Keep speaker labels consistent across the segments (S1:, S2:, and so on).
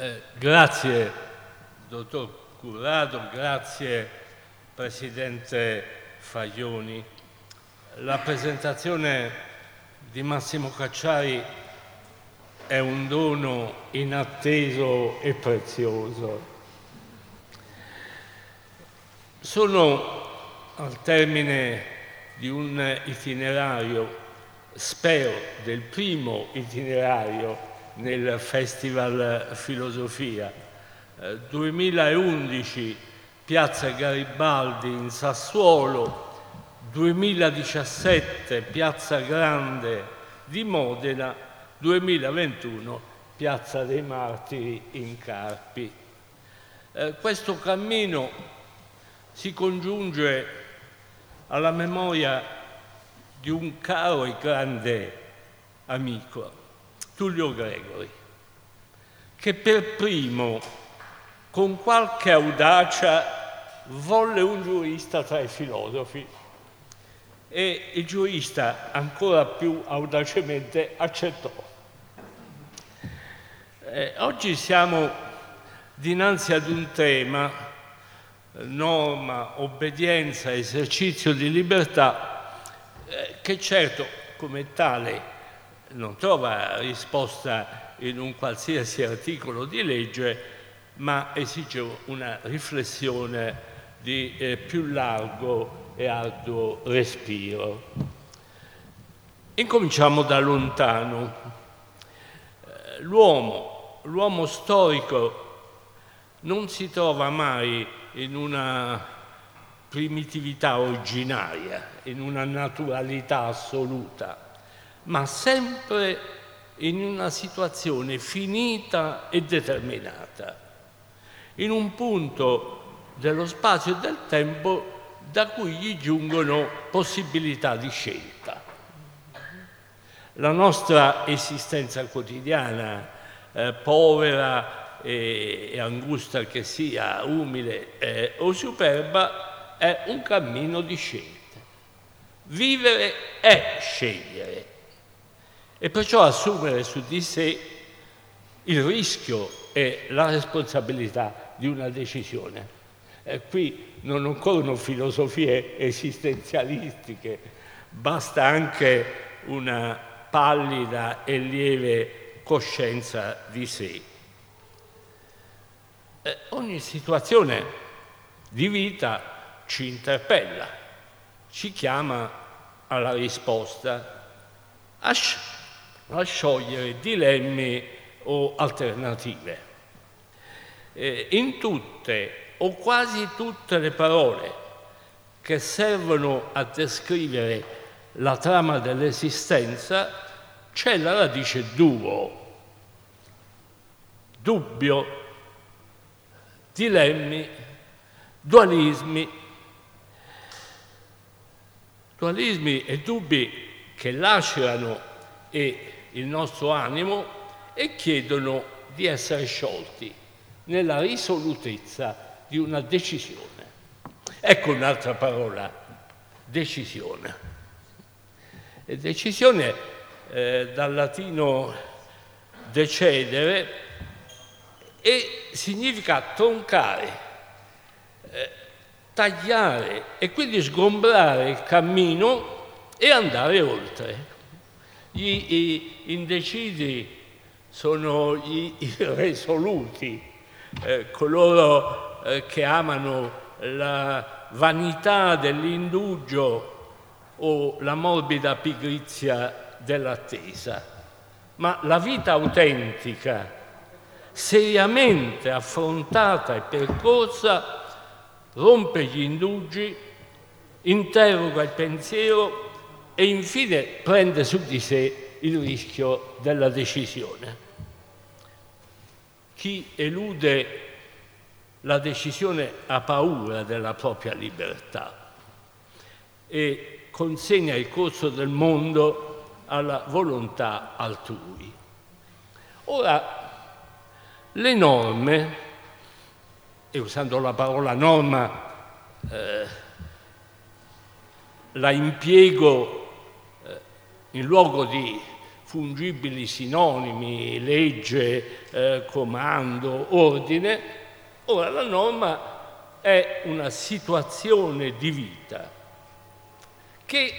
S1: Eh, grazie, dottor Currato, grazie Presidente Faglioni. La presentazione di Massimo Cacciari è un dono inatteso e prezioso. Sono al termine di un itinerario, spero del primo itinerario nel Festival Filosofia. 2011 eh, Piazza Garibaldi in Sassuolo, 2017 Piazza Grande di Modena, 2021 Piazza dei Martiri in Carpi. Eh, questo cammino si congiunge alla memoria di un caro e grande amico, Tullio Gregori, che per primo, con qualche audacia, volle un giurista tra i filosofi e il giurista ancora più audacemente accettò. Eh, oggi siamo dinanzi ad un tema, norma, obbedienza, esercizio di libertà, eh, che certo come tale non trova risposta in un qualsiasi articolo di legge, ma esige una riflessione di eh, più largo e arduo respiro. Incominciamo da lontano. Eh, l'uomo, l'uomo storico non si trova mai in una primitività originaria, in una naturalità assoluta ma sempre in una situazione finita e determinata, in un punto dello spazio e del tempo da cui gli giungono possibilità di scelta. La nostra esistenza quotidiana, eh, povera e, e, angusta che sia, umile eh, o superba, è un cammino di scelta. Vivere è scegliere e perciò assumere su di sé il rischio e la responsabilità di una decisione. E qui non occorrono filosofie esistenzialistiche, basta anche una pallida e lieve coscienza di sé. Eh, ogni situazione di vita ci interpella, ci chiama alla risposta, a a sciogliere dilemmi o alternative. Eh, in tutte o quasi tutte le parole che servono a descrivere la trama dell'esistenza c'è la radice duo, dubbio, dilemmi, dualismi, dualismi e dubbi che lacerano e il nostro animo e chiedono di essere sciolti nella risolutezza di una decisione. Ecco un'altra parola, decisione. E decisione eh, dal latino decedere e significa troncare, eh, tagliare e quindi sgombrare il cammino e andare oltre. Gli indecisi sono gli irresoluti, eh, coloro eh, che amano la vanità dell'indugio o la morbida pigrizia dell'attesa. Ma la vita autentica, seriamente affrontata e percorsa, rompe gli indugi, interroga il pensiero e infine prende su di sé il rischio della decisione. Chi elude la decisione ha paura della propria libertà e consegna il corso del mondo alla volontà altrui. Ora, le norme, e usando la parola norma eh, la impiego in luogo di fungibili sinonimi, legge, eh, comando, ordine, ora la norma è una situazione di vita che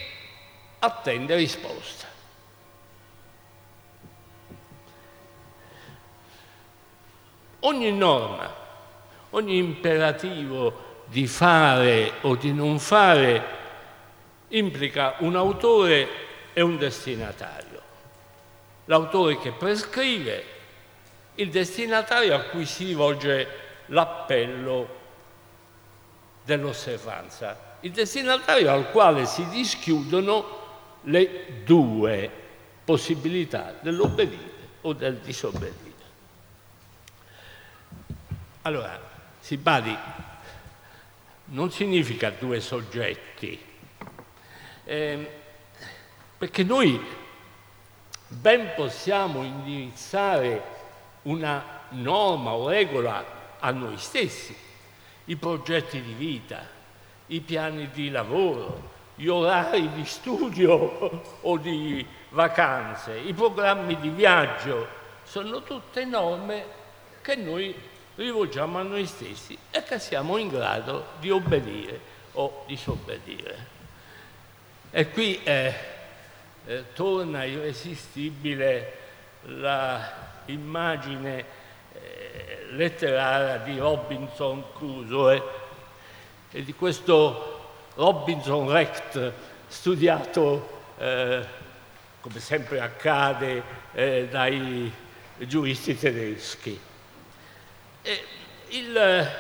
S1: attende risposta. Ogni norma, ogni imperativo di fare o di non fare implica un autore e un destinatario. L'autore che prescrive, il destinatario a cui si rivolge l'appello dell'osservanza, il destinatario al quale si dischiudono le due possibilità dell'obbedire o del disobbedire. Allora, si badi, non significa due soggetti, eh, perché noi ben possiamo indirizzare una norma o regola a noi stessi, i progetti di vita, i piani di lavoro, gli orari di studio o di vacanze, i programmi di viaggio, sono tutte norme che noi rivolgiamo a noi stessi e che siamo in grado di obbedire o disobbedire. E qui eh, eh, torna irresistibile l'immagine eh, letteraria di Robinson Crusoe e di questo Robinson Recht studiato eh, come sempre accade eh, dai giuristi tedeschi. Il,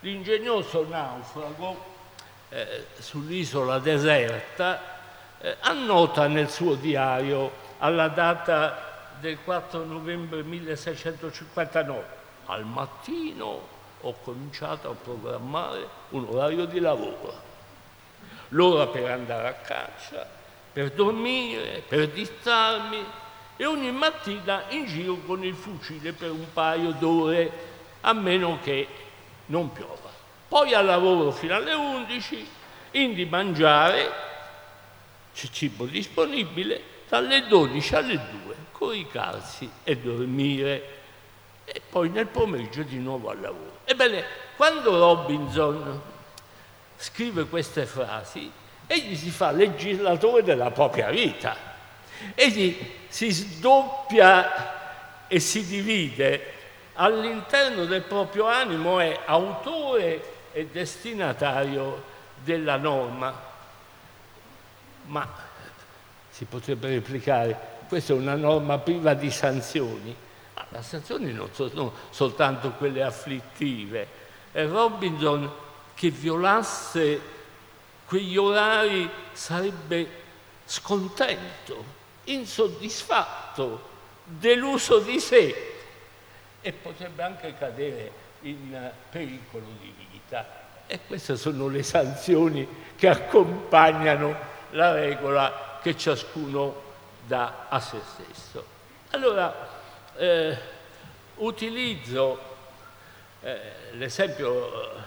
S1: l'ingegnoso naufrago eh, sull'isola deserta eh, annota nel suo diario alla data del 4 novembre 1659, al mattino ho cominciato a programmare un orario di lavoro, l'ora per andare a caccia, per dormire, per distrarmi e ogni mattina in giro con il fucile per un paio d'ore, a meno che non piova. Poi al lavoro fino alle 11, indi mangiare c'è cibo disponibile, dalle 12 alle 2 coricarsi e dormire. E poi nel pomeriggio di nuovo al lavoro. Ebbene, quando Robinson scrive queste frasi, egli si fa legislatore della propria vita, egli si sdoppia e si divide. All'interno del proprio animo, è autore e destinatario della norma ma si potrebbe replicare, questa è una norma priva di sanzioni, ma le sanzioni non sono soltanto quelle afflittive. E Robinson che violasse quegli orari sarebbe scontento, insoddisfatto, deluso di sé e potrebbe anche cadere in pericolo di vita. E queste sono le sanzioni che accompagnano la regola che ciascuno dà a se stesso. Allora, eh, utilizzo eh, l'esempio eh,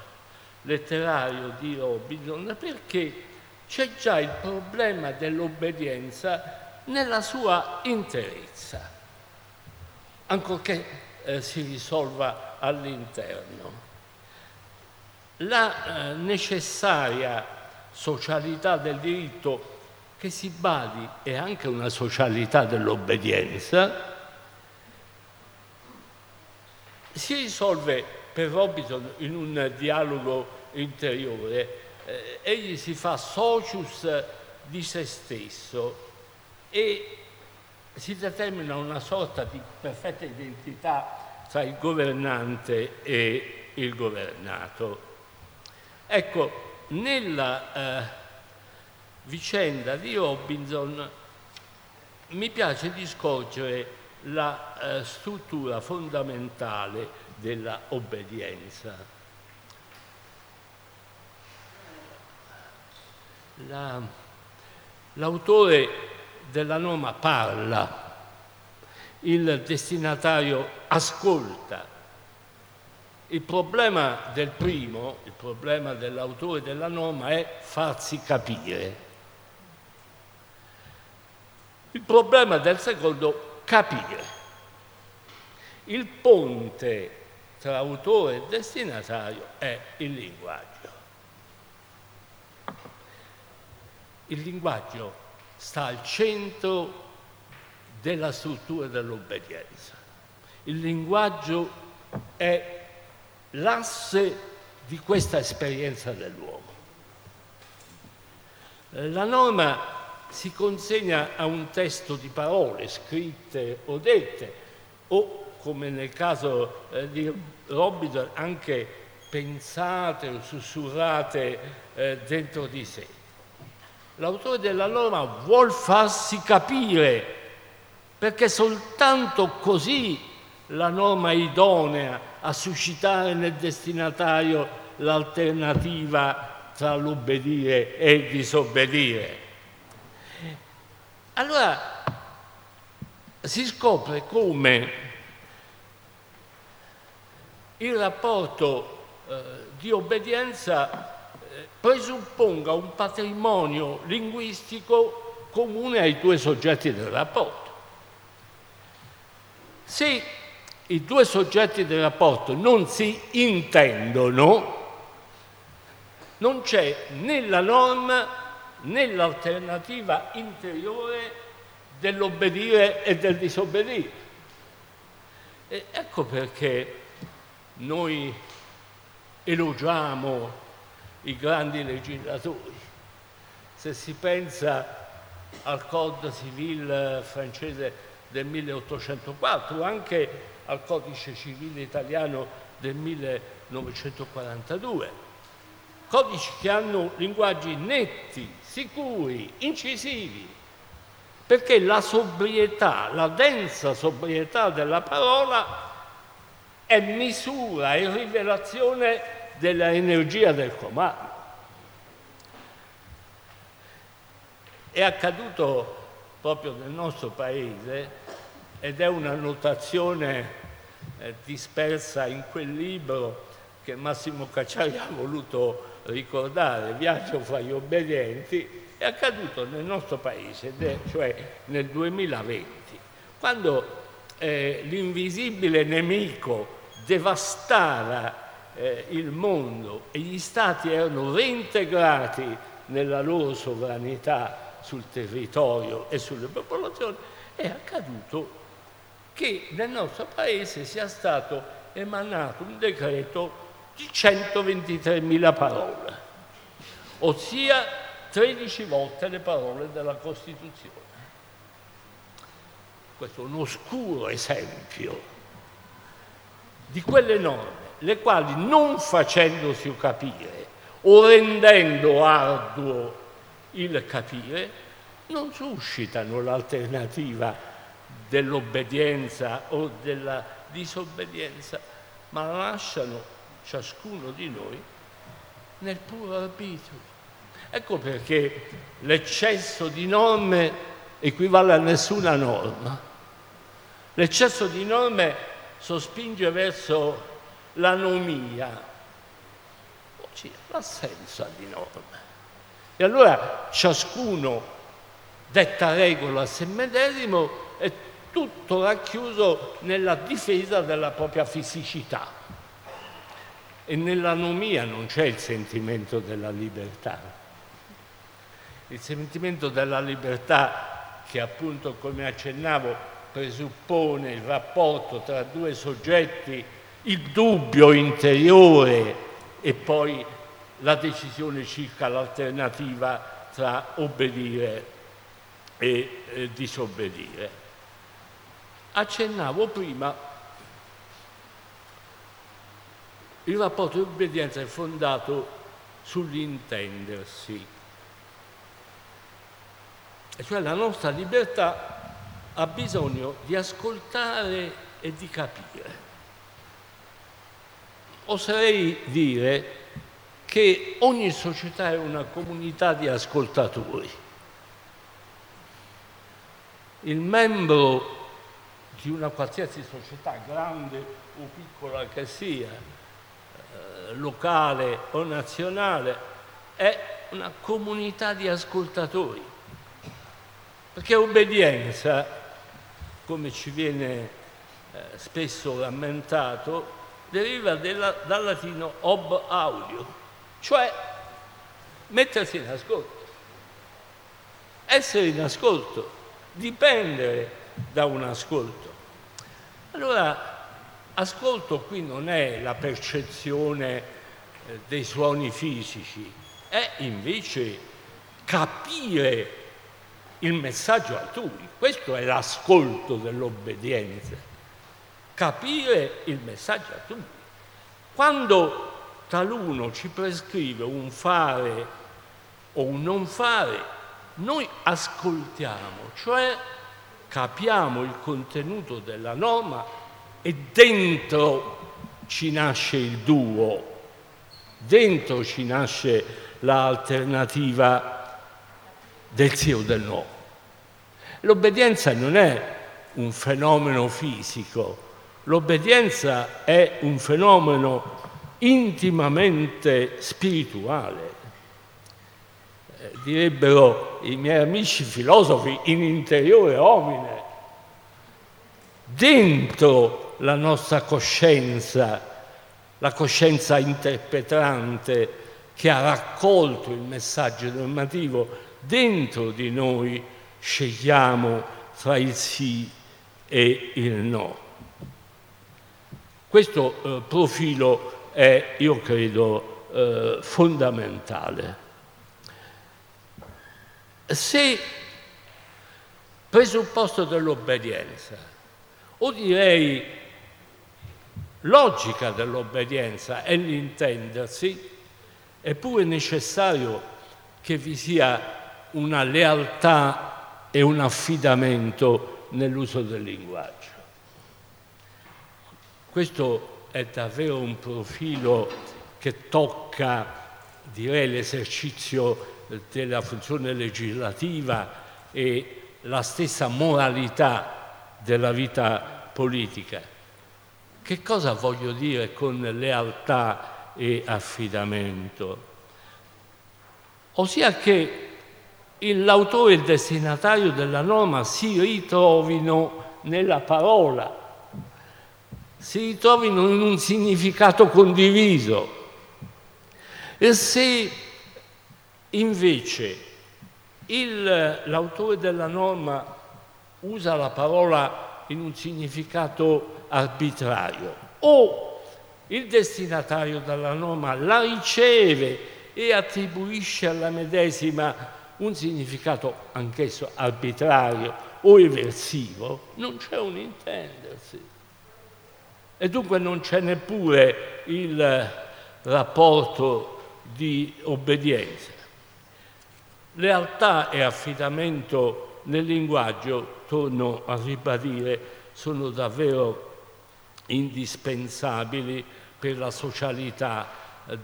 S1: letterario di Robinson perché c'è già il problema dell'obbedienza nella sua interezza, ancorché eh, si risolva all'interno. La eh, necessaria socialità del diritto che si badi è anche una socialità dell'obbedienza, si risolve per Robinson in un dialogo interiore. Eh, egli si fa socius di se stesso e si determina una sorta di perfetta identità tra il governante e il governato. Ecco, nella eh, vicenda di Robinson mi piace discorgere la eh, struttura fondamentale della obbedienza. La, l'autore della noma parla, il destinatario ascolta, il problema del primo, il problema dell'autore della norma è farsi capire. Il problema del secondo, capire. Il ponte tra autore e destinatario è il linguaggio. Il linguaggio sta al centro della struttura dell'obbedienza. Il linguaggio è l'asse di questa esperienza dell'uomo. La norma si consegna a un testo di parole scritte o dette o come nel caso eh, di Robinson anche pensate o sussurrate eh, dentro di sé l'autore della norma vuol farsi capire, perché soltanto così la norma idonea a suscitare nel destinatario l'alternativa tra l'obbedire e il disobbedire. Allora si scopre come il rapporto eh, di obbedienza presupponga un patrimonio linguistico comune ai due soggetti del rapporto. Se i due soggetti del rapporto non si intendono, non c'è né la norma né l'alternativa interiore dell'obbedire e del disobbedire. E ecco perché noi elogiamo i grandi legislatori. Se si pensa al Code civile francese del 1804 o anche al codice civile italiano del 1942, codici che hanno linguaggi netti, sicuri, incisivi, perché la sobrietà, la densa sobrietà della parola è misura e rivelazione dell'energia del comando. È accaduto proprio nel nostro paese ed è una notazione dispersa in quel libro che Massimo Cacciari ha voluto ricordare, Viaggio fra gli obbedienti, è accaduto nel nostro paese, cioè nel 2020, quando eh, l'invisibile nemico devastava eh, il mondo e gli stati erano reintegrati nella loro sovranità sul territorio e sulle popolazioni, è accaduto che nel nostro paese sia stato emanato un decreto di 123.000 parole, ossia 13 volte le parole della Costituzione. Questo è un oscuro esempio di quelle norme le quali non facendosi capire o rendendo arduo il capire, non suscitano l'alternativa dell'obbedienza o della disobbedienza, ma lasciano ciascuno di noi nel puro arbitrio. Ecco perché l'eccesso di norme equivale a nessuna norma. L'eccesso di norme sospinge verso l'anomia, oggi l'assenza di norme. E allora ciascuno detta regola a sé medesimo è tutto racchiuso nella difesa della propria fisicità. E nell'anomia non c'è il sentimento della libertà. Il sentimento della libertà che appunto, come accennavo, presuppone il rapporto tra due soggetti il dubbio interiore e poi la decisione circa l'alternativa tra obbedire e eh, disobbedire. Accennavo prima, il rapporto di obbedienza è fondato sull'intendersi, e cioè la nostra libertà ha bisogno di ascoltare e di capire oserei dire che ogni società è una comunità di ascoltatori. Il membro di una qualsiasi società, grande o piccola che sia, eh, locale o nazionale, è una comunità di ascoltatori. Perché obbedienza, come ci viene eh, spesso lamentato, deriva della, dal latino ob audio, cioè mettersi in ascolto, essere in ascolto, dipendere da un ascolto. Allora, ascolto qui non è la percezione eh, dei suoni fisici, è invece capire il messaggio altrui. Questo è l'ascolto dell'obbedienza, capire il messaggio altrui. Quando taluno ci prescrive un fare o un non fare, noi ascoltiamo, cioè capiamo il contenuto della norma e dentro ci nasce il duo, dentro ci nasce l'alternativa del sì o del no. L'obbedienza non è un fenomeno fisico, l'obbedienza è un fenomeno intimamente spirituale. Direbbero i miei amici filosofi in interiore homine, dentro la nostra coscienza, la coscienza interpretante che ha raccolto il messaggio normativo, dentro di noi scegliamo tra il sì e il no. Questo eh, profilo è, io credo, eh, fondamentale. Se presupposto dell'obbedienza, o direi logica dell'obbedienza è l'intendersi, è pure necessario che vi sia una lealtà e un affidamento nell'uso del linguaggio. Questo è davvero un profilo che tocca, direi, l'esercizio della funzione legislativa e la stessa moralità della vita politica. Che cosa voglio dire con lealtà e affidamento? Ossia che l'autore e il destinatario della norma si ritrovino nella parola, si ritrovino in un significato condiviso. E se invece l'autore della norma usa la parola in un significato arbitrario o il destinatario della norma la riceve e attribuisce alla medesima un significato anch'esso arbitrario o eversivo, non c'è un intendersi. E dunque non c'è neppure il rapporto di obbedienza. Lealtà e affidamento nel linguaggio, torno a ribadire, sono davvero indispensabili per la socialità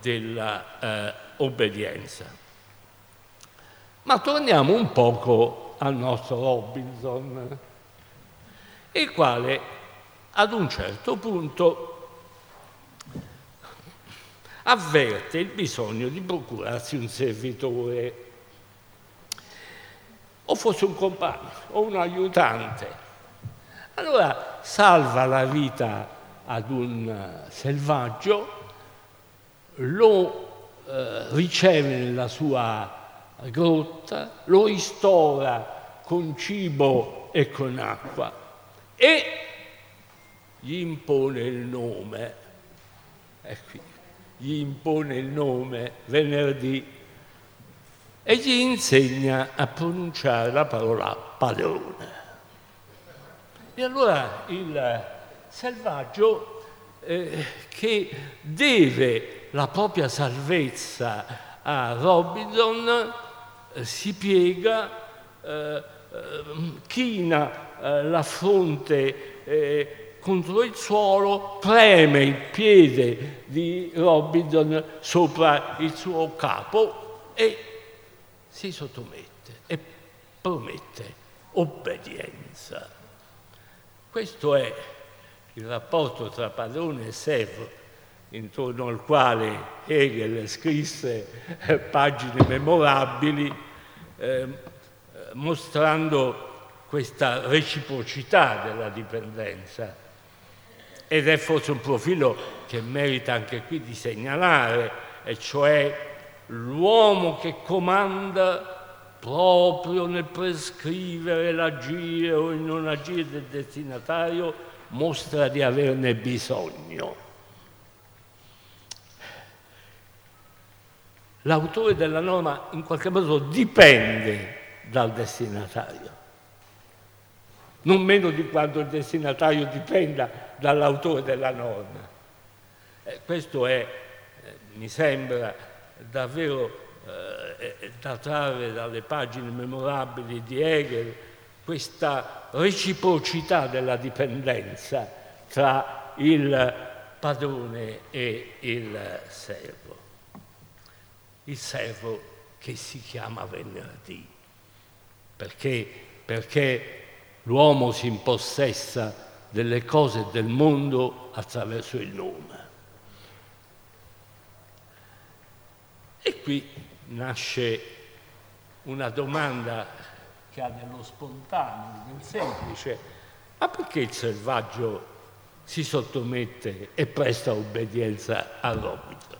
S1: dell'obbedienza. Eh, ma torniamo un poco al nostro Robinson, il quale ad un certo punto avverte il bisogno di procurarsi un servitore, o fosse un compagno o un aiutante. Allora salva la vita ad un selvaggio, lo eh, riceve nella sua grotta, lo ristora con cibo e con acqua e gli impone il nome, ecco, gli impone il nome venerdì e gli insegna a pronunciare la parola padrone. E allora il selvaggio eh, che deve la propria salvezza a Robinson eh, si piega, eh, eh, china eh, la fronte eh, contro il suolo, preme il piede di Robinson sopra il suo capo e si sottomette e promette obbedienza. Questo è il rapporto tra padrone e servo intorno al quale Hegel scrisse pagine memorabili, eh, mostrando questa reciprocità della dipendenza ed è forse un profilo che merita anche qui di segnalare, e cioè l'uomo che comanda proprio nel prescrivere l'agire o il non agire del destinatario mostra di averne bisogno. L'autore della norma in qualche modo dipende dal destinatario, non meno di quanto il destinatario dipenda dall'autore della norma. Eh, questo è, eh, mi sembra, davvero eh, da trarre dalle pagine memorabili di Hegel questa reciprocità della dipendenza tra il padrone e il servo. Il servo che si chiama venerdì, perché, perché l'uomo si impossessa delle cose del mondo attraverso il nome. E qui nasce una domanda che ha dello spontaneo, del semplice, ma perché il selvaggio si sottomette e presta obbedienza all'obito?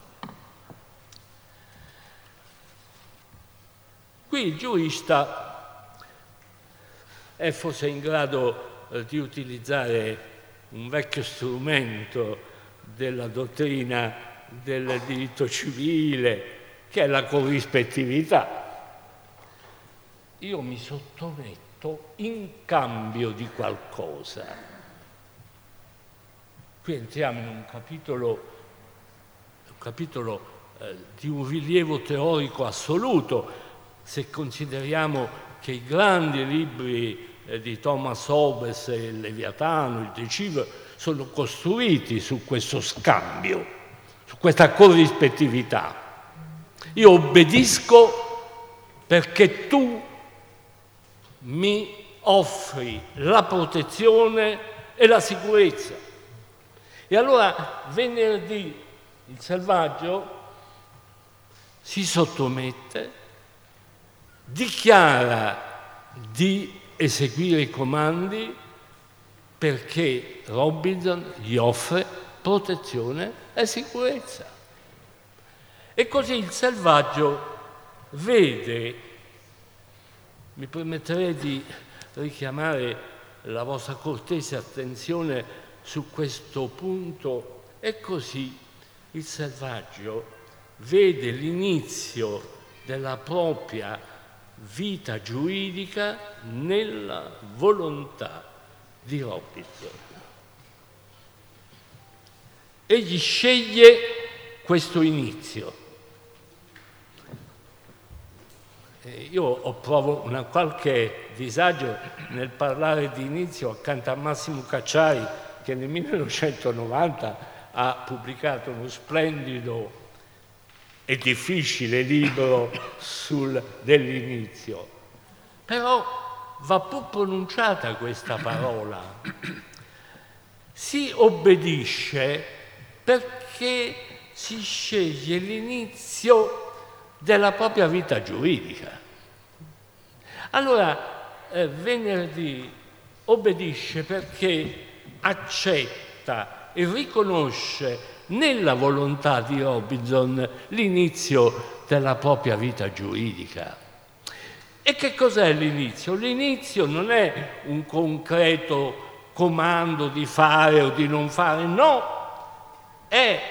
S1: Qui il giurista è forse in grado eh, di utilizzare un vecchio strumento della dottrina del diritto civile, che è la corrispettività. Io mi sottometto in cambio di qualcosa. Qui entriamo in un capitolo, un capitolo eh, di un rilievo teorico assoluto, se consideriamo che i grandi libri eh, di Thomas Hobbes, il Leviatano, il Decivo, sono costruiti su questo scambio, su questa corrispettività. Io obbedisco perché tu mi offri la protezione e la sicurezza. E allora venerdì il selvaggio si sottomette, dichiara di eseguire i comandi perché Robinson gli offre protezione e sicurezza. E così il selvaggio vede, mi permetterei di richiamare la vostra cortese attenzione su questo punto, e così. Il selvaggio vede l'inizio della propria vita giuridica nella volontà di Robinson. Egli sceglie questo inizio Eh, io provo una qualche disagio nel parlare di inizio accanto a Massimo Cacciari che nel 1990 ha pubblicato uno splendido e difficile libro sul, dell'inizio. Però va pur pronunciata questa parola. Si obbedisce perché si sceglie l'inizio della propria vita giuridica. Allora, eh, venerdì obbedisce perché accetta e riconosce nella volontà di Robinson l'inizio della propria vita giuridica. E che cos'è l'inizio? L'inizio non è un concreto comando di fare o di non fare, no, è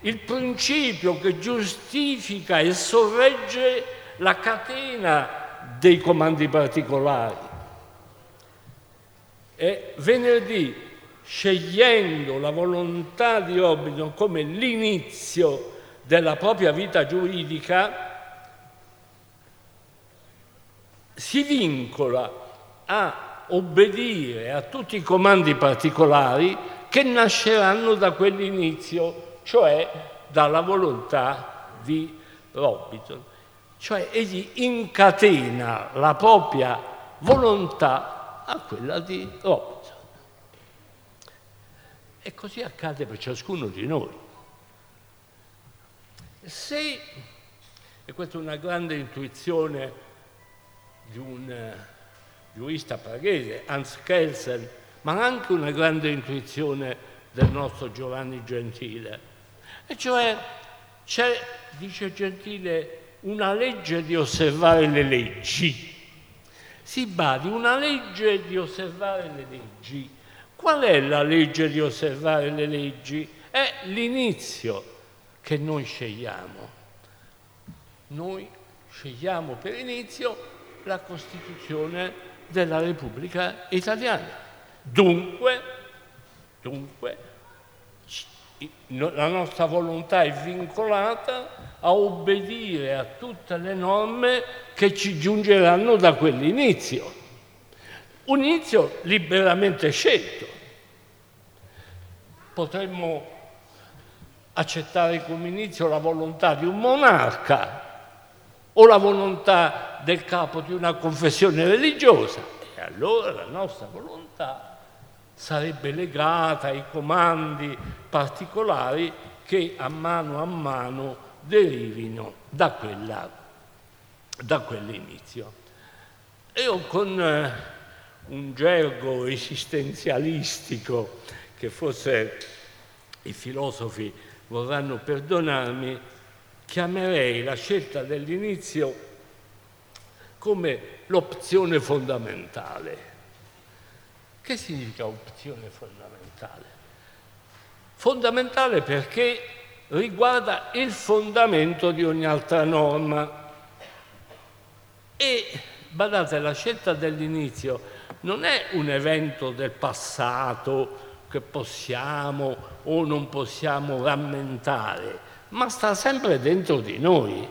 S1: il principio che giustifica e sorregge la catena dei comandi particolari. E venerdì, scegliendo la volontà di Robinson come l'inizio della propria vita giuridica, si vincola a obbedire a tutti i comandi particolari che nasceranno da quell'inizio cioè dalla volontà di Robinson. Cioè egli incatena la propria volontà a quella di Robinson. E così accade per ciascuno di noi. Se, e questa è una grande intuizione di un eh, giurista praghese, Hans Kelsen, ma anche una grande intuizione del nostro Giovanni Gentile. E cioè c'è, dice Gentile, una legge di osservare le leggi. Si badi, una legge di osservare le leggi. Qual è la legge di osservare le leggi? È l'inizio che noi scegliamo. Noi scegliamo per inizio la Costituzione della Repubblica Italiana. Dunque, dunque la nostra volontà è vincolata a obbedire a tutte le norme che ci giungeranno da quell'inizio. Un inizio liberamente scelto. Potremmo accettare come inizio la volontà di un monarca o la volontà del capo di una confessione religiosa. E allora la nostra volontà sarebbe legata ai comandi particolari che a mano a mano derivino da, quella, da quell'inizio. Io con eh, un gergo esistenzialistico che forse i filosofi vorranno perdonarmi, chiamerei la scelta dell'inizio come l'opzione fondamentale. Che significa opzione fondamentale? Fondamentale perché riguarda il fondamento di ogni altra norma. E badate, la scelta dell'inizio non è un evento del passato che possiamo o non possiamo rammentare, ma sta sempre dentro di noi.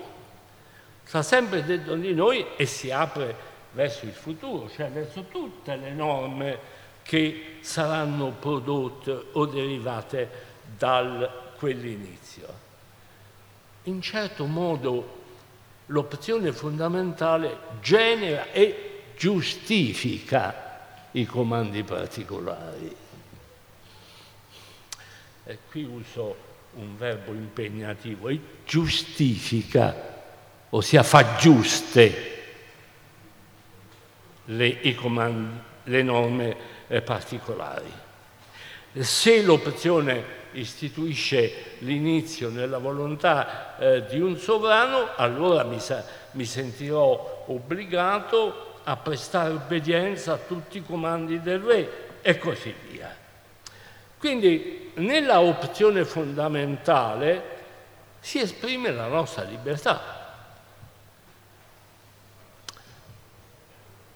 S1: Sta sempre dentro di noi e si apre verso il futuro, cioè verso tutte le norme che saranno prodotte o derivate da quell'inizio. In certo modo l'opzione fondamentale genera e giustifica i comandi particolari. E qui uso un verbo impegnativo, e giustifica, ossia fa giuste le, comandi, le norme particolari. Se l'opzione istituisce l'inizio nella volontà eh, di un sovrano, allora mi, sa, mi sentirò obbligato a prestare obbedienza a tutti i comandi del re e così via. Quindi nella opzione fondamentale si esprime la nostra libertà.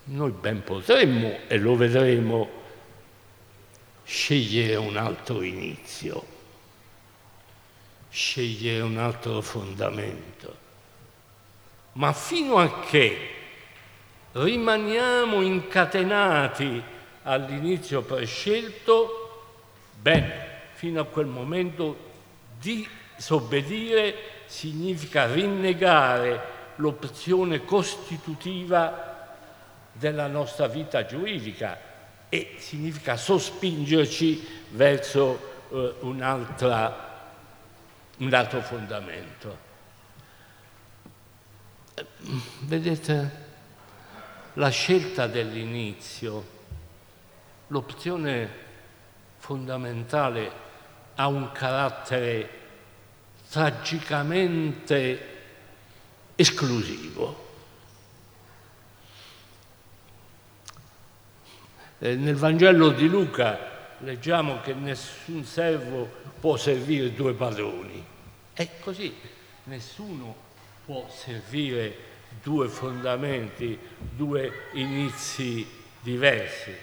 S1: Noi ben potremmo, e lo vedremo, scegliere un altro inizio, scegliere un altro fondamento. Ma fino a che rimaniamo incatenati all'inizio prescelto, bene, fino a quel momento disobbedire significa rinnegare l'opzione costitutiva della nostra vita giuridica e significa sospingerci verso eh, un, un altro fondamento. Vedete, la scelta dell'inizio, l'opzione fondamentale ha un carattere tragicamente esclusivo. Eh, nel Vangelo di Luca leggiamo che nessun servo può servire due padroni. È così, nessuno può servire due fondamenti, due inizi diversi.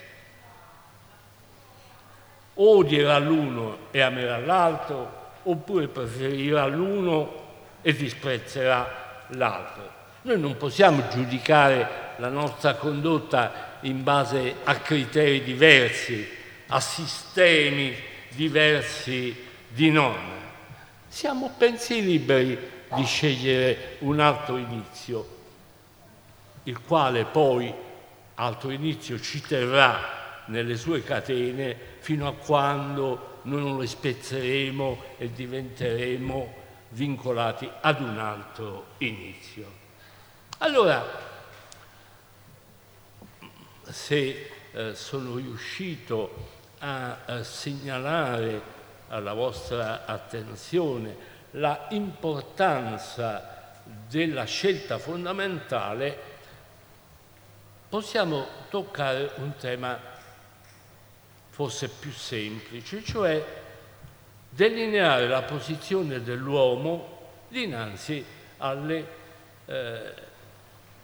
S1: Odierà l'uno e amerà l'altro, oppure preferirà l'uno e disprezzerà l'altro. Noi non possiamo giudicare la nostra condotta in base a criteri diversi, a sistemi diversi di norme. Siamo pensi liberi di scegliere un altro inizio, il quale poi, altro inizio, ci terrà nelle sue catene fino a quando noi non le spezzeremo e diventeremo vincolati ad un altro inizio. Allora, se eh, sono riuscito a, a segnalare alla vostra attenzione la importanza della scelta fondamentale, possiamo toccare un tema forse più semplice, cioè delineare la posizione dell'uomo dinanzi alle eh,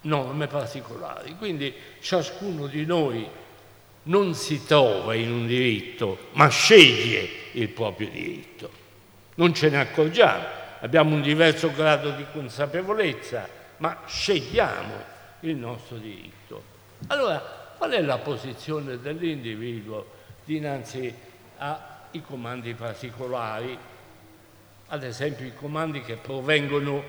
S1: norme particolari. Quindi ciascuno di noi non si trova in un diritto, ma sceglie il proprio diritto. Non ce ne accorgiamo, abbiamo un diverso grado di consapevolezza, ma scegliamo il nostro diritto. Allora, qual è la posizione dell'individuo dinanzi ai comandi particolari? Ad esempio i comandi che provengono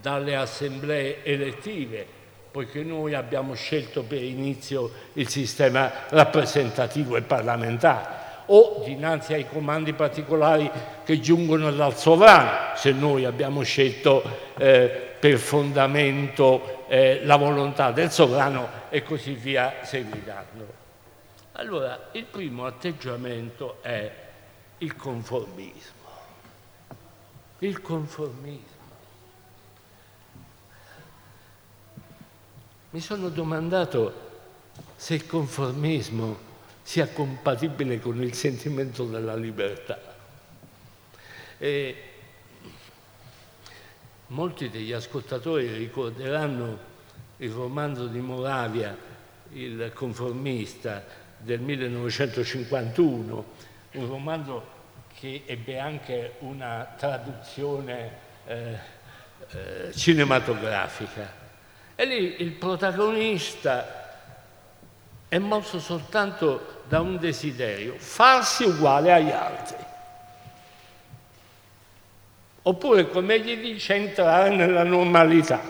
S1: dalle assemblee elettive, poiché noi abbiamo scelto per inizio il sistema rappresentativo e parlamentare, o dinanzi ai comandi particolari che giungono dal sovrano, se noi abbiamo scelto eh, per fondamento eh, la volontà del sovrano e così via seguitando. Allora, il primo atteggiamento è il conformismo. Il conformismo. Mi sono domandato se il conformismo sia compatibile con il sentimento della libertà. E molti degli ascoltatori ricorderanno il romanzo di Moravia, il conformista del 1951, un romanzo che ebbe anche una traduzione eh, eh, cinematografica. E lì il protagonista è mosso soltanto da un desiderio, farsi uguale agli altri. Oppure, come gli dice, entrare nella normalità.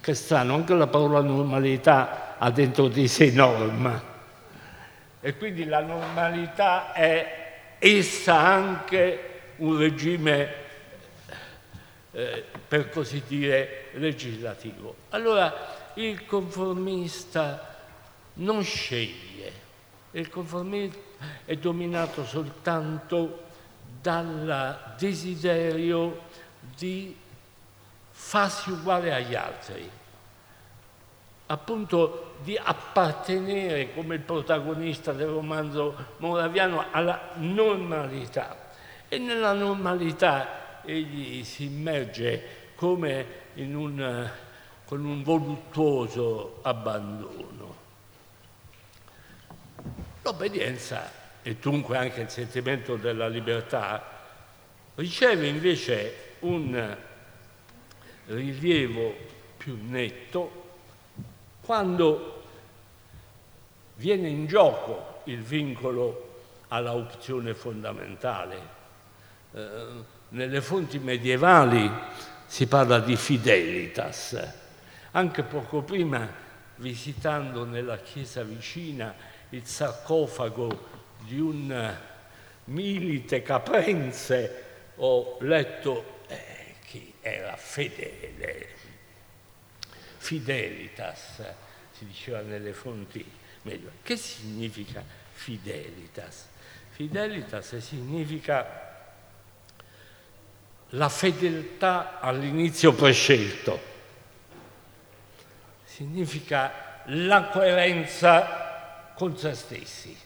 S1: Che strano, anche la parola normalità ha dentro di sé norma. E quindi la normalità è essa anche un regime eh, per così dire, legislativo. Allora il conformista non sceglie, il conformismo è dominato soltanto dal desiderio di farsi uguale agli altri, appunto di appartenere come il protagonista del romanzo moraviano alla normalità. E nella normalità egli si immerge come un, con un voluttuoso abbandono. L'obbedienza e dunque anche il sentimento della libertà riceve invece un rilievo più netto quando viene in gioco il vincolo alla opzione fondamentale. Eh, nelle fonti medievali si parla di fidelitas. Anche poco prima, visitando nella chiesa vicina il sarcofago di un milite caprense, ho letto eh, che era fedele. Fidelitas, si diceva nelle fonti medievali. Che significa fidelitas? Fidelitas significa la fedeltà all'inizio prescelto, significa la coerenza con se stessi.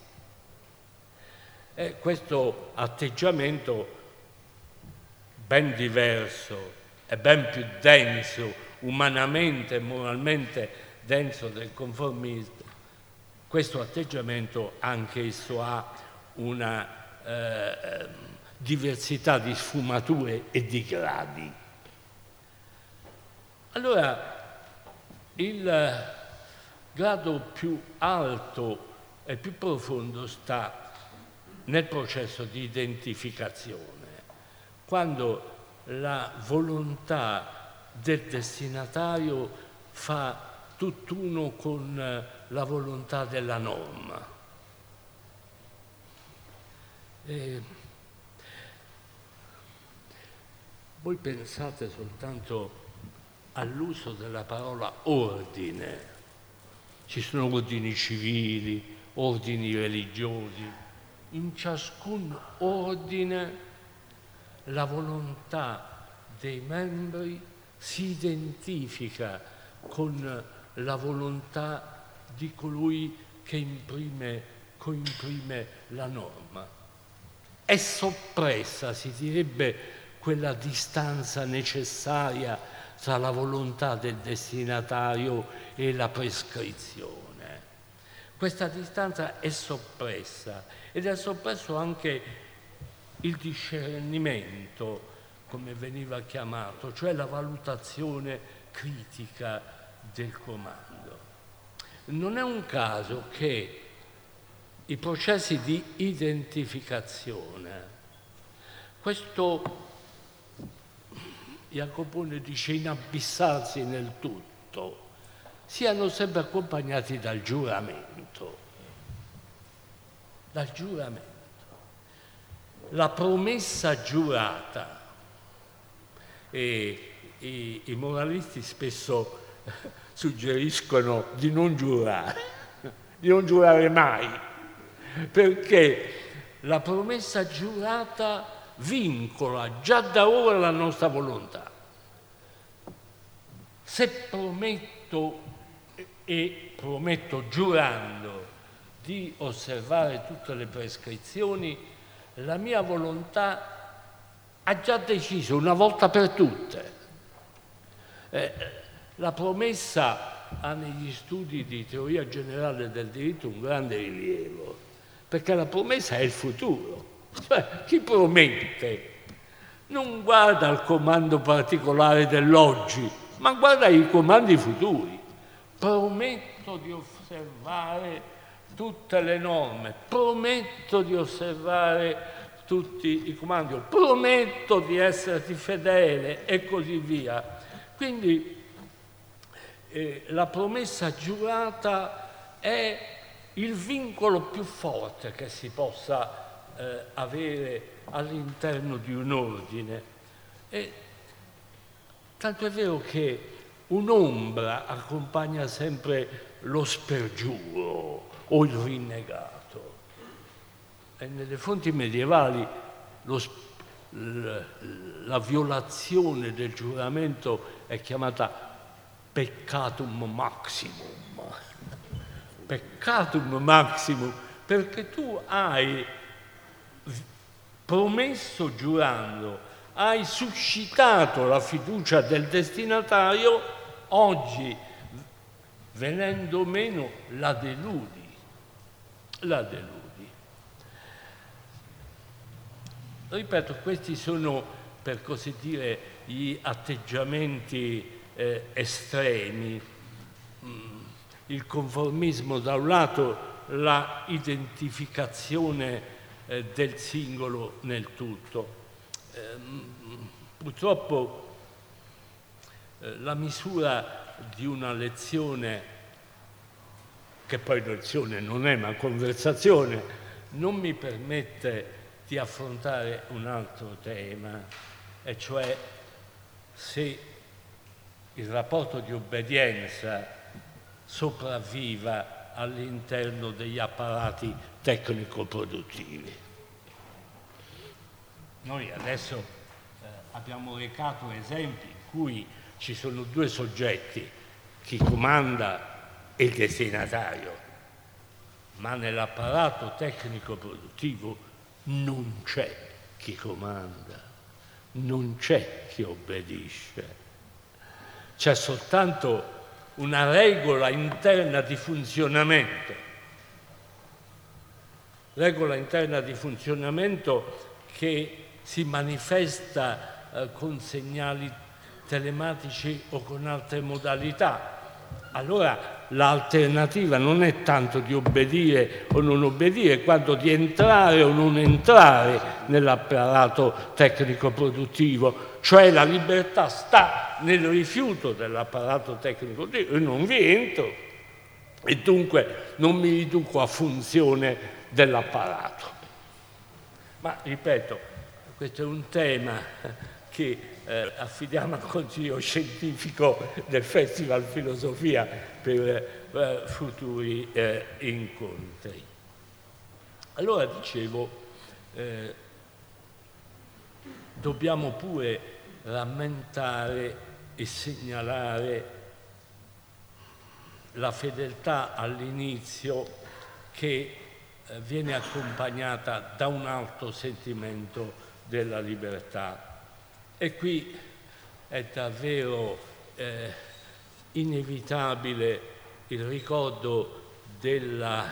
S1: E questo atteggiamento ben diverso e ben più denso, umanamente e moralmente denso del conformismo, questo atteggiamento anche esso ha una eh, diversità di sfumature e di gradi. Allora, il grado più alto e più profondo sta nel processo di identificazione, quando la volontà del destinatario fa tutt'uno con la volontà della norma. E Voi pensate soltanto all'uso della parola ordine. ci sono ordini civili, ordini religiosi. In ciascun ordine la volontà dei membri si identifica con la volontà di colui che imprime, coimprime la norma. È soppressa, si direbbe, quella distanza necessaria tra la volontà del destinatario e la prescrizione. Questa distanza è soppressa ed è soppresso anche il discernimento, come veniva chiamato, cioè la valutazione critica del comando. Non è un caso che i processi di identificazione, questo Jacopone dice inabissarsi nel tutto, siano sempre accompagnati dal giuramento. Dal giuramento. La promessa giurata. E i, i moralisti spesso suggeriscono di non giurare, di non giurare mai, perché la promessa giurata vincola già da ora la nostra volontà. Se prometto e prometto giurando di osservare tutte le prescrizioni, la mia volontà ha già deciso una volta per tutte. Eh, la promessa ha negli studi di teoria generale del diritto un grande rilievo, perché la promessa è il futuro. Cioè, chi promette non guarda al comando particolare dell'oggi, ma guarda i comandi futuri. Prometto di osservare tutte le norme, prometto di osservare tutti i comandi, prometto di esserti fedele e così via. Quindi eh, la promessa giurata è il vincolo più forte che si possa eh, avere all'interno di un ordine. E, tanto è vero che un'ombra accompagna sempre lo spergiuro o il rinnegato. E nelle fonti medievali lo, la violazione del giuramento è chiamata peccatum maximum. Peccatum maximum perché tu hai promesso giurando, hai suscitato la fiducia del destinatario, oggi venendo meno la deludi. La deludi. Ripeto, questi sono per così dire gli atteggiamenti eh, estremi, mm, il conformismo da un lato, la identificazione eh, del singolo nel tutto. Eh, purtroppo eh, la misura di una lezione, che poi lezione non è ma conversazione, non mi permette di affrontare un altro tema, e cioè se il rapporto di obbedienza sopravviva all'interno degli apparati tecnico-produttivi. Noi adesso eh, abbiamo recato esempi in cui ci sono due soggetti, chi comanda e il destinatario, ma nell'apparato tecnico-produttivo non c'è chi comanda, non c'è chi obbedisce, c'è soltanto una regola interna di funzionamento. Regola interna di funzionamento che si manifesta eh, con segnali telematici o con altre modalità. Allora l'alternativa non è tanto di obbedire o non obbedire, quanto di entrare o non entrare nell'apparato tecnico produttivo, cioè la libertà sta nel rifiuto dell'apparato tecnico produttivo, io non vi entro e dunque non mi riduco a funzione dell'apparato. Ma ripeto, questo è un tema che eh, affidiamo al Consiglio Scientifico del Festival Filosofia per eh, futuri eh, incontri. Allora dicevo, eh, dobbiamo pure rammentare e segnalare la fedeltà all'inizio che eh, viene accompagnata da un alto sentimento della libertà. E qui è davvero eh, inevitabile il ricordo del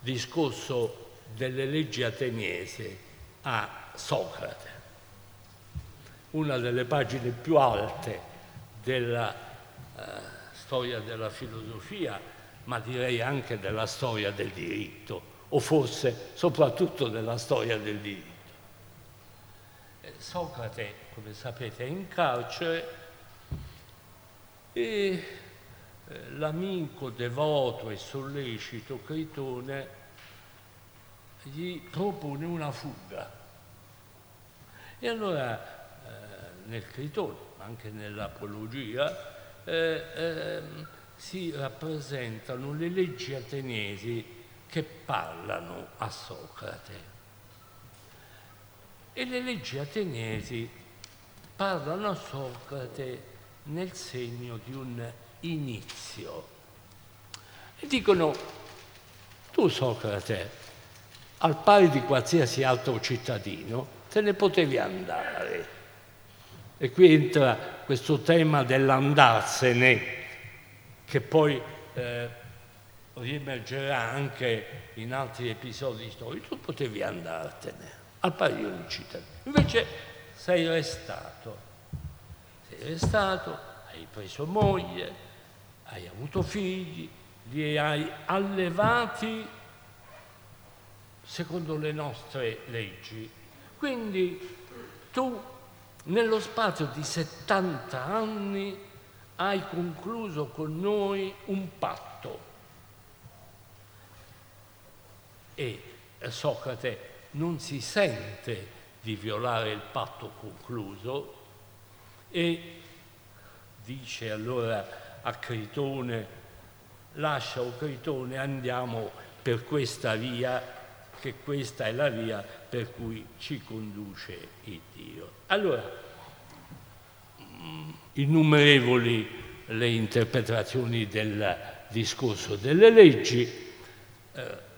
S1: discorso delle leggi ateniesi a Socrate, una delle pagine più alte della eh, storia della filosofia, ma direi anche della storia del diritto, o forse soprattutto della storia del diritto. Socrate, come sapete, è in carcere e eh, l'amico devoto e sollecito Critone gli propone una fuga. E allora eh, nel Critone, ma anche nell'Apologia, eh, eh, si rappresentano le leggi ateniesi che parlano a Socrate. E le leggi ateniesi parlano a Socrate nel segno di un inizio. E dicono, tu Socrate, al pari di qualsiasi altro cittadino, te ne potevi andare. E qui entra questo tema dell'andarsene, che poi eh, riemergerà anche in altri episodi storici. Tu potevi andartene, al pari di cittadino. Invece sei restato, sei restato, hai preso moglie, hai avuto figli, li hai allevati secondo le nostre leggi. Quindi tu nello spazio di 70 anni hai concluso con noi un patto. E Socrate non si sente di violare il patto concluso e dice allora a Critone, lascia o Critone, andiamo per questa via che questa è la via per cui ci conduce il Dio. Allora, innumerevoli le interpretazioni del discorso delle leggi, eh,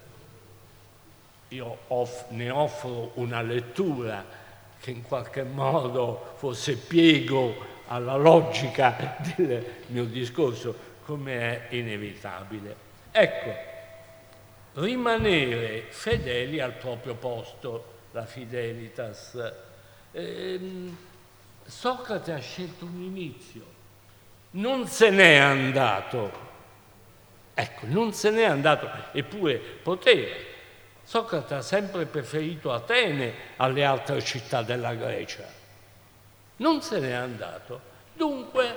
S1: io off, ne offro una lettura che in qualche modo fosse piego alla logica del mio discorso, come è inevitabile. Ecco, rimanere fedeli al proprio posto, la fidelitas. Ehm, Socrate ha scelto un inizio, non se n'è andato. Ecco, non se n'è andato, eppure poteva. Socrate ha sempre preferito Atene alle altre città della Grecia. Non se n'è andato, dunque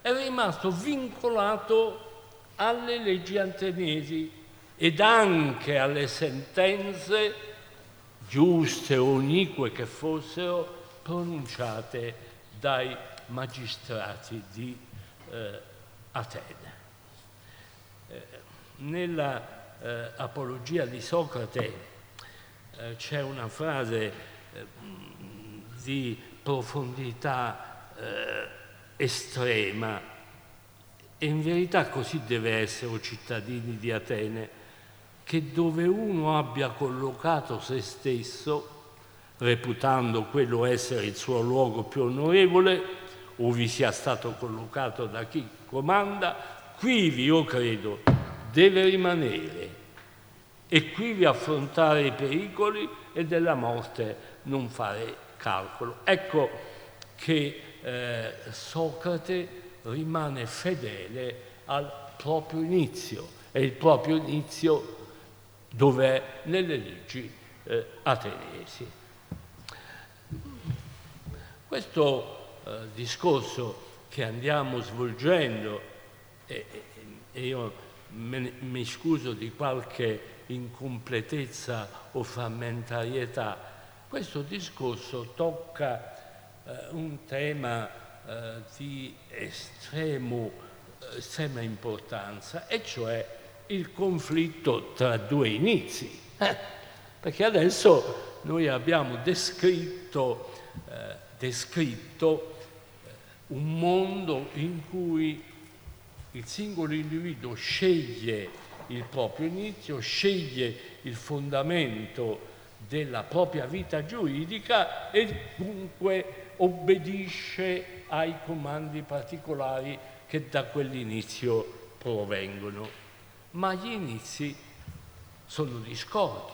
S1: è rimasto vincolato alle leggi ateniesi ed anche alle sentenze, giuste o inique che fossero, pronunciate dai magistrati di eh, Atene. Eh, nella eh, Apologia di Socrate eh, c'è una frase eh, di profondità eh, estrema. E in verità così deve essere, o cittadini di Atene, che dove uno abbia collocato se stesso, reputando quello essere il suo luogo più onorevole, o vi sia stato collocato da chi comanda, quivi, io credo, deve rimanere e quivi affrontare i pericoli e della morte non fare calcolo. Ecco che eh, Socrate rimane fedele al proprio inizio e il proprio inizio dov'è nelle leggi eh, ateniesi. Questo eh, discorso che andiamo svolgendo, e, e io mi scuso di qualche incompletezza o frammentarietà, questo discorso tocca eh, un tema eh, di estremo, estrema importanza, e cioè il conflitto tra due inizi. Eh, perché adesso noi abbiamo descritto, eh, descritto eh, un mondo in cui il singolo individuo sceglie il proprio inizio, sceglie il fondamento della propria vita giuridica e dunque obbedisce ai comandi particolari che da quell'inizio provengono. Ma gli inizi sono discordi.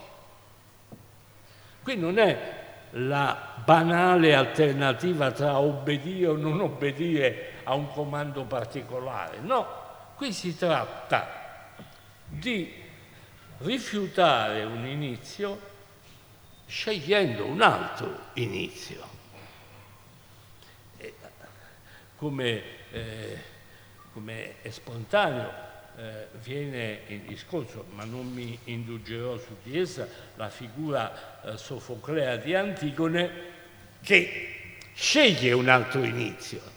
S1: Qui non è la banale alternativa tra obbedire o non obbedire a un comando particolare, no, qui si tratta di rifiutare un inizio scegliendo un altro inizio. Come, eh, come, è spontaneo eh, viene in discorso, ma non mi indulgerò su di essa, la figura eh, sofoclea di Antigone che sceglie un altro inizio.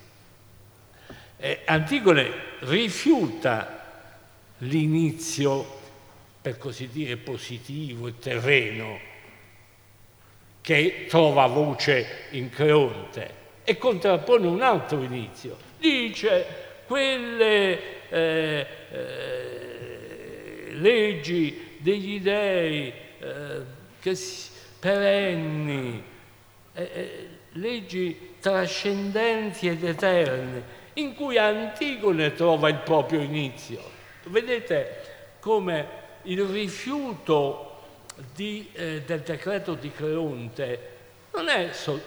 S1: Antigone rifiuta l'inizio, per così dire, positivo e terreno che trova voce in Creonte e contrappone un altro inizio. Dice quelle eh, eh, leggi degli dei eh, che si, perenni, eh, eh, leggi trascendenti ed eterne, in cui Antigone trova il proprio inizio. Vedete come il rifiuto di, eh, del decreto di Creonte non è so-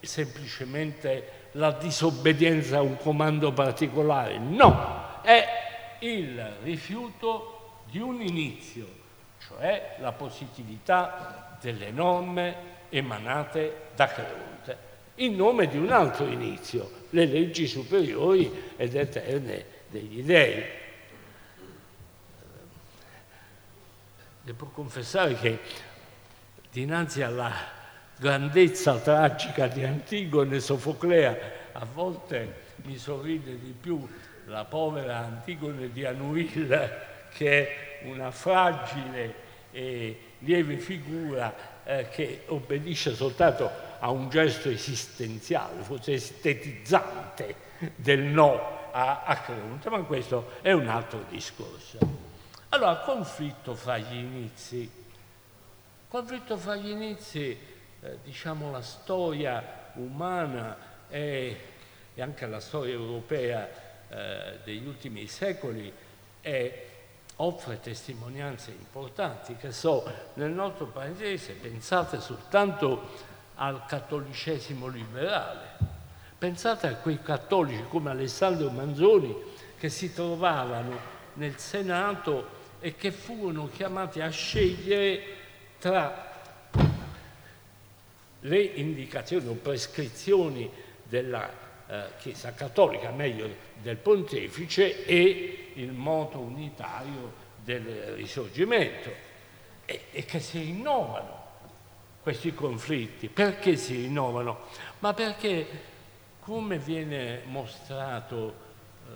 S1: semplicemente la disobbedienza a un comando particolare, no, è il rifiuto di un inizio, cioè la positività delle norme emanate da Creonte, in nome di un altro inizio, le leggi superiori ed eterne degli dei. Devo confessare che dinanzi alla grandezza tragica di Antigone e Sofoclea, a volte mi sorride di più la povera Antigone di Anuil, che è una fragile e lieve figura eh, che obbedisce soltanto a un gesto esistenziale, forse estetizzante del no a, a Creonte, ma questo è un altro discorso. Allora, conflitto fra gli inizi. Conflitto fra gli inizi, eh, diciamo, la storia umana e, e anche la storia europea eh, degli ultimi secoli è, offre testimonianze importanti, che so, nel nostro paese pensate soltanto al cattolicesimo liberale, pensate a quei cattolici come Alessandro Manzoni che si trovavano nel Senato e che furono chiamati a scegliere tra le indicazioni o prescrizioni della eh, Chiesa Cattolica, meglio del Pontefice, e il moto unitario del Risorgimento, e, e che si rinnovano questi conflitti. Perché si rinnovano? Ma perché, come viene mostrato eh,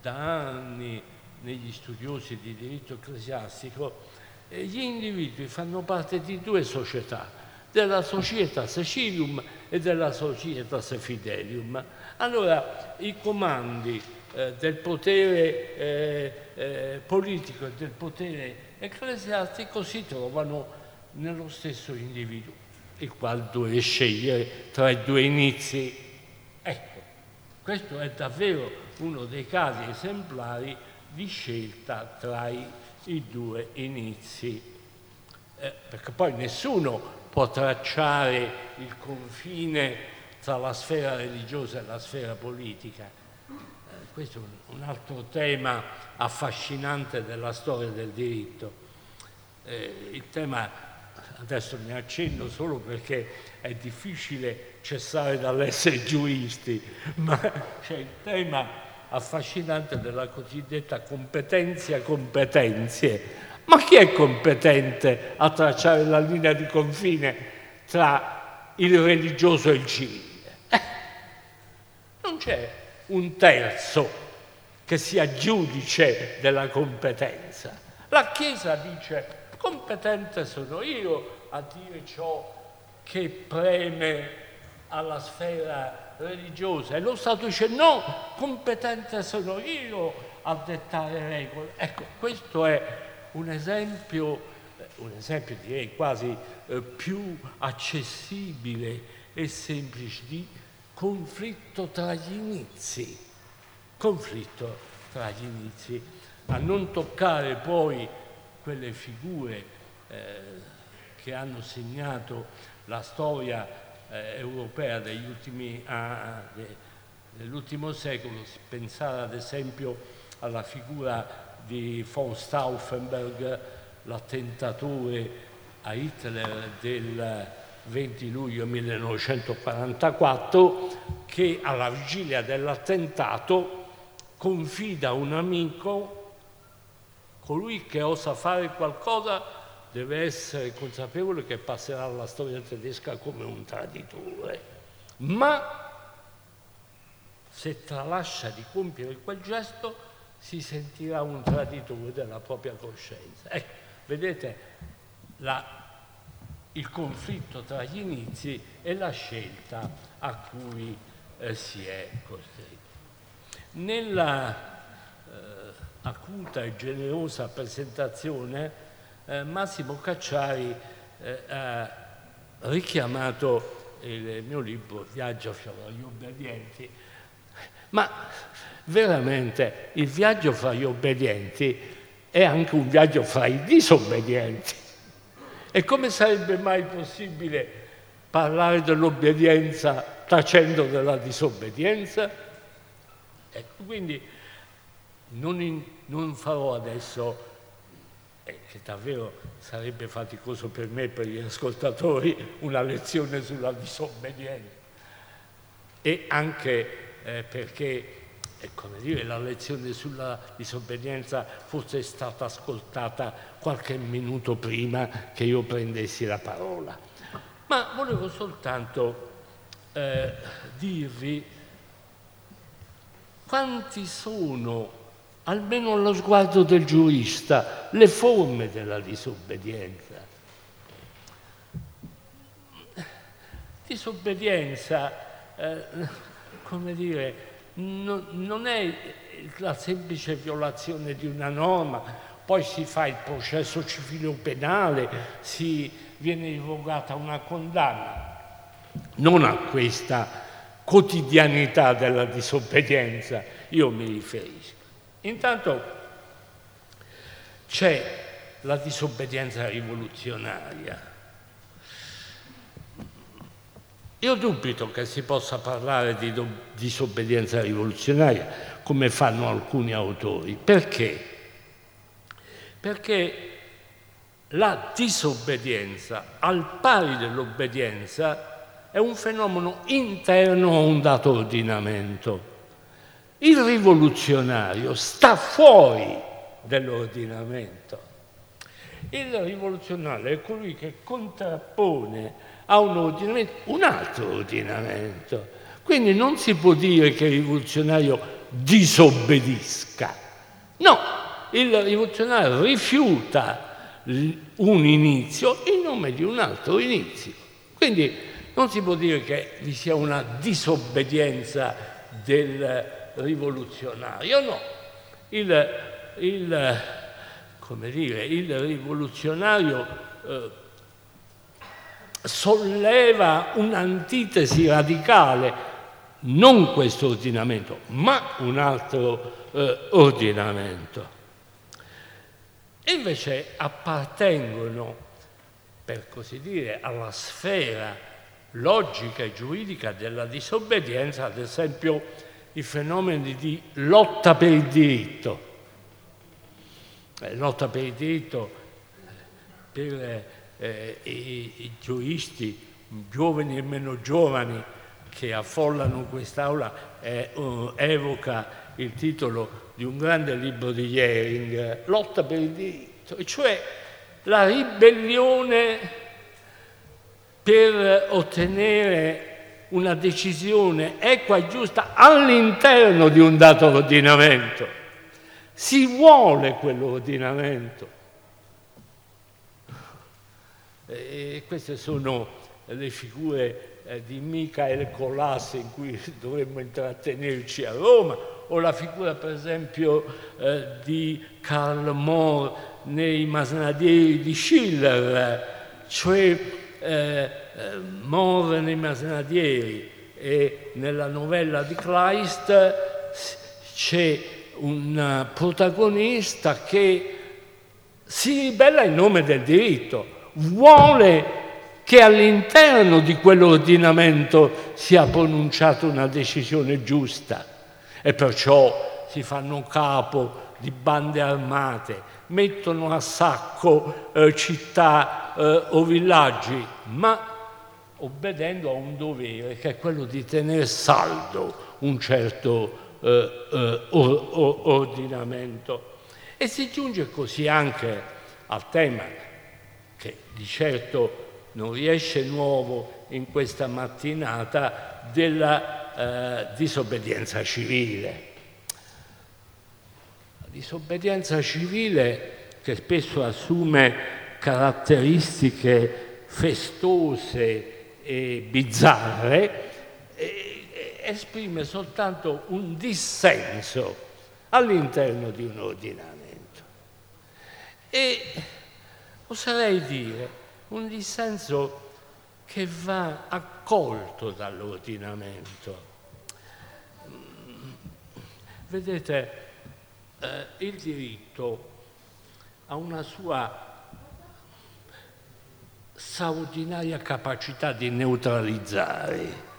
S1: da anni, negli studiosi di diritto ecclesiastico, eh, gli individui fanno parte di due società, della Societas Civilium e della Societas Fidelium. Allora i comandi eh, del potere eh, eh, politico e del potere ecclesiastico si trovano nello stesso individuo, il quale deve scegliere tra i due inizi. Ecco, questo è davvero uno dei casi esemplari di scelta tra i, i due inizi, eh, perché poi nessuno può tracciare il confine tra la sfera religiosa e la sfera politica. Eh, questo è un altro tema affascinante della storia del diritto. Eh, il tema, adesso ne accenno solo perché è difficile cessare dall'essere giuristi, ma c'è il tema affascinante della cosiddetta competenza competenzie. Ma chi è competente a tracciare la linea di confine tra il religioso e il civile? c'è un terzo che sia giudice della competenza. La Chiesa dice competente sono io a dire ciò che preme alla sfera religiosa. E lo Stato dice no, competente sono io a dettare regole. Ecco, questo è un esempio, eh, un esempio direi quasi eh, più accessibile e semplice di conflitto tra gli inizi, conflitto tra gli inizi, a non toccare poi quelle figure eh, che hanno segnato la storia eh, europea degli ultimi, de, dell'ultimo secolo, pensare ad esempio alla figura di von Stauffenberg, l'attentatore a Hitler del 20 luglio 1944, che alla vigilia dell'attentato confida un amico Colui che osa fare qualcosa deve essere consapevole che passerà alla storia tedesca come un traditore, ma se tralascia di compiere quel gesto si sentirà un traditore della propria coscienza. Ecco, vedete la, il conflitto tra gli inizi e la scelta a cui eh, si è costretti. Nella acuta e generosa presentazione, eh, Massimo Cacciari eh, ha richiamato il mio libro Viaggio fra gli obbedienti, ma veramente il viaggio fra gli obbedienti è anche un viaggio fra i disobbedienti. E come sarebbe mai possibile parlare dell'obbedienza tacendo della disobbedienza? Ecco, quindi non, in, non farò adesso, eh, che davvero sarebbe faticoso per me e per gli ascoltatori, una lezione sulla disobbedienza. E anche eh, perché, eh, come dire, la lezione sulla disobbedienza fosse stata ascoltata qualche minuto prima che io prendessi la parola. Ma volevo soltanto eh, dirvi quanti sono almeno allo sguardo del giurista, le forme della disobbedienza. Disobbedienza, eh, come dire, no, non è la semplice violazione di una norma, poi si fa il processo civile o penale, si viene irrogata una condanna. Non a questa quotidianità della disobbedienza io mi riferisco. Intanto c'è la disobbedienza rivoluzionaria. Io dubito che si possa parlare di disobbedienza rivoluzionaria come fanno alcuni autori. Perché? Perché la disobbedienza, al pari dell'obbedienza, è un fenomeno interno a un dato ordinamento. Il rivoluzionario sta fuori dell'ordinamento. Il rivoluzionario è colui che contrappone a un ordinamento un altro ordinamento. Quindi non si può dire che il rivoluzionario disobbedisca. No, il rivoluzionario rifiuta un inizio in nome di un altro inizio. Quindi non si può dire che vi sia una disobbedienza del rivoluzionario, no. Il, il, dire, il rivoluzionario eh, solleva un'antitesi radicale, non questo ordinamento, ma un altro eh, ordinamento. Invece appartengono, per così dire, alla sfera logica e giuridica della disobbedienza, ad esempio, i fenomeni di lotta per il diritto. Eh, lotta per il diritto per eh, i, i giuristi, giovani e meno giovani, che affollano quest'aula, eh, uh, evoca il titolo di un grande libro di Jering, Lotta per il diritto, cioè la ribellione per ottenere una decisione equa e giusta all'interno di un dato ordinamento. Si vuole quell'ordinamento. E queste sono le figure eh, di Michael Colas in cui dovremmo intrattenerci a Roma, o la figura per esempio eh, di Karl Mohr nei Masnadieri di Schiller, cioè eh, Mohr nei Masnadieri e nella novella di Kleist c'è un protagonista che si ribella in nome del diritto, vuole che all'interno di quell'ordinamento sia pronunciata una decisione giusta e perciò si fanno capo di bande armate, mettono a sacco eh, città eh, o villaggi, ma obbedendo a un dovere che è quello di tenere saldo un certo eh, eh or, or, ordinamento. E si giunge così anche al tema che di certo non riesce nuovo in questa mattinata della eh, disobbedienza civile. La disobbedienza civile che spesso assume caratteristiche festose e bizzarre, esprime soltanto un dissenso all'interno di un ordinamento. E oserei dire un dissenso che va accolto dall'ordinamento. Vedete, eh, il diritto ha una sua straordinaria capacità di neutralizzare.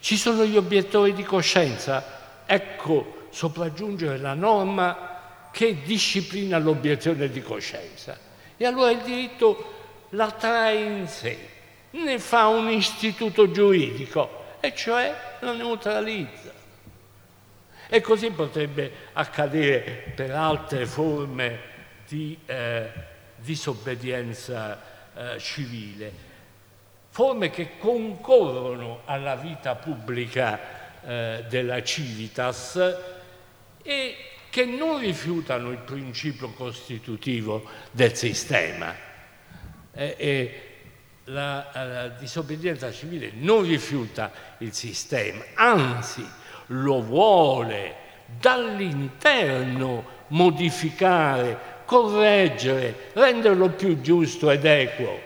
S1: Ci sono gli obiettori di coscienza, ecco sopraggiungere la norma che disciplina l'obiezione di coscienza. E allora il diritto la trae in sé, ne fa un istituto giuridico, e cioè la neutralizza. E così potrebbe accadere per altre forme di eh, disobbedienza eh, civile, forme che concorrono alla vita pubblica eh, della civitas e che non rifiutano il principio costitutivo del sistema. E, e la, la disobbedienza civile non rifiuta il sistema, anzi lo vuole dall'interno modificare, correggere, renderlo più giusto ed equo.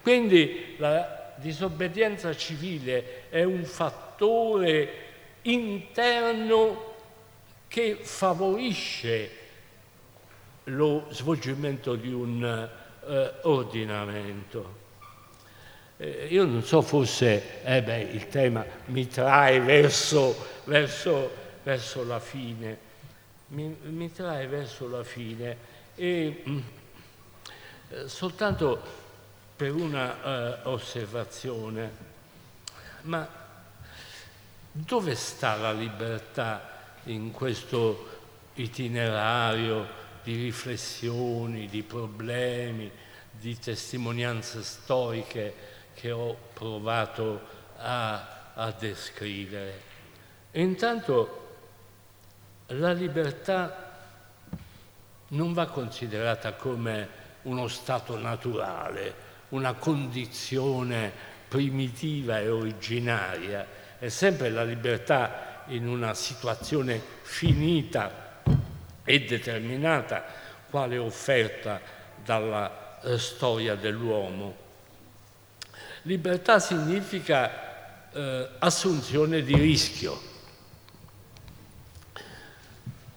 S1: Quindi la disobbedienza civile è un fattore interno che favorisce lo svolgimento di un eh, ordinamento. Eh, io non so, forse eh beh, il tema mi trae verso, verso, verso la fine, mi, mi, trae verso la fine e mm, eh, soltanto per una uh, osservazione, ma dove sta la libertà in questo itinerario di riflessioni, di problemi, di testimonianze storiche che ho provato a, a descrivere. Intanto la libertà non va considerata come uno stato naturale, una condizione primitiva e originaria, è sempre la libertà in una situazione finita e determinata, quale offerta dalla eh, storia dell'uomo. Libertà significa eh, assunzione di rischio.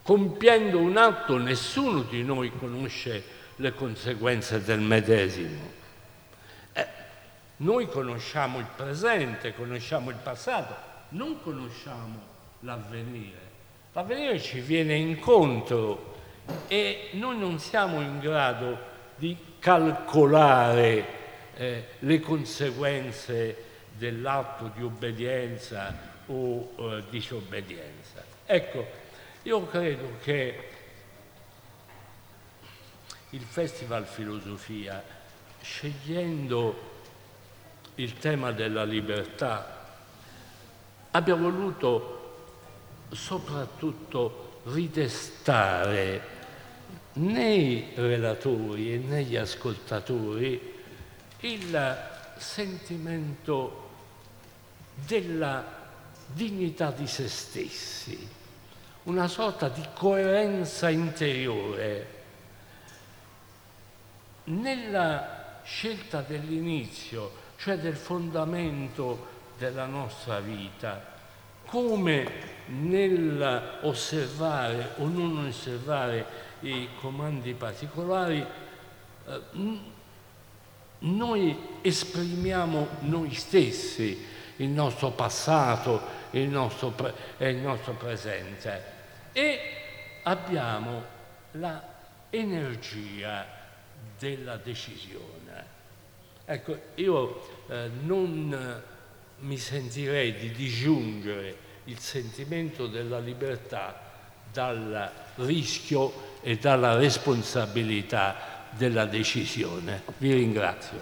S1: Compiendo un atto nessuno di noi conosce le conseguenze del medesimo. Eh, noi conosciamo il presente, conosciamo il passato, non conosciamo l'avvenire. L'avvenire ci viene incontro e noi non siamo in grado di calcolare eh, le conseguenze dell'atto di obbedienza o eh, disobbedienza. Ecco, io credo che il Festival Filosofia, scegliendo il tema della libertà, abbia voluto soprattutto ridestare nei relatori e negli ascoltatori il sentimento della dignità di se stessi, una sorta di coerenza interiore. Nella scelta dell'inizio, cioè del fondamento della nostra vita, come nell'osservare o non osservare i comandi particolari, eh, noi esprimiamo noi stessi, il nostro passato il il nostro presente e abbiamo l'energia della decisione. Ecco, io eh, non mi sentirei di disgiungere il sentimento della libertà dal rischio e dalla responsabilità della decisione. Vi ringrazio.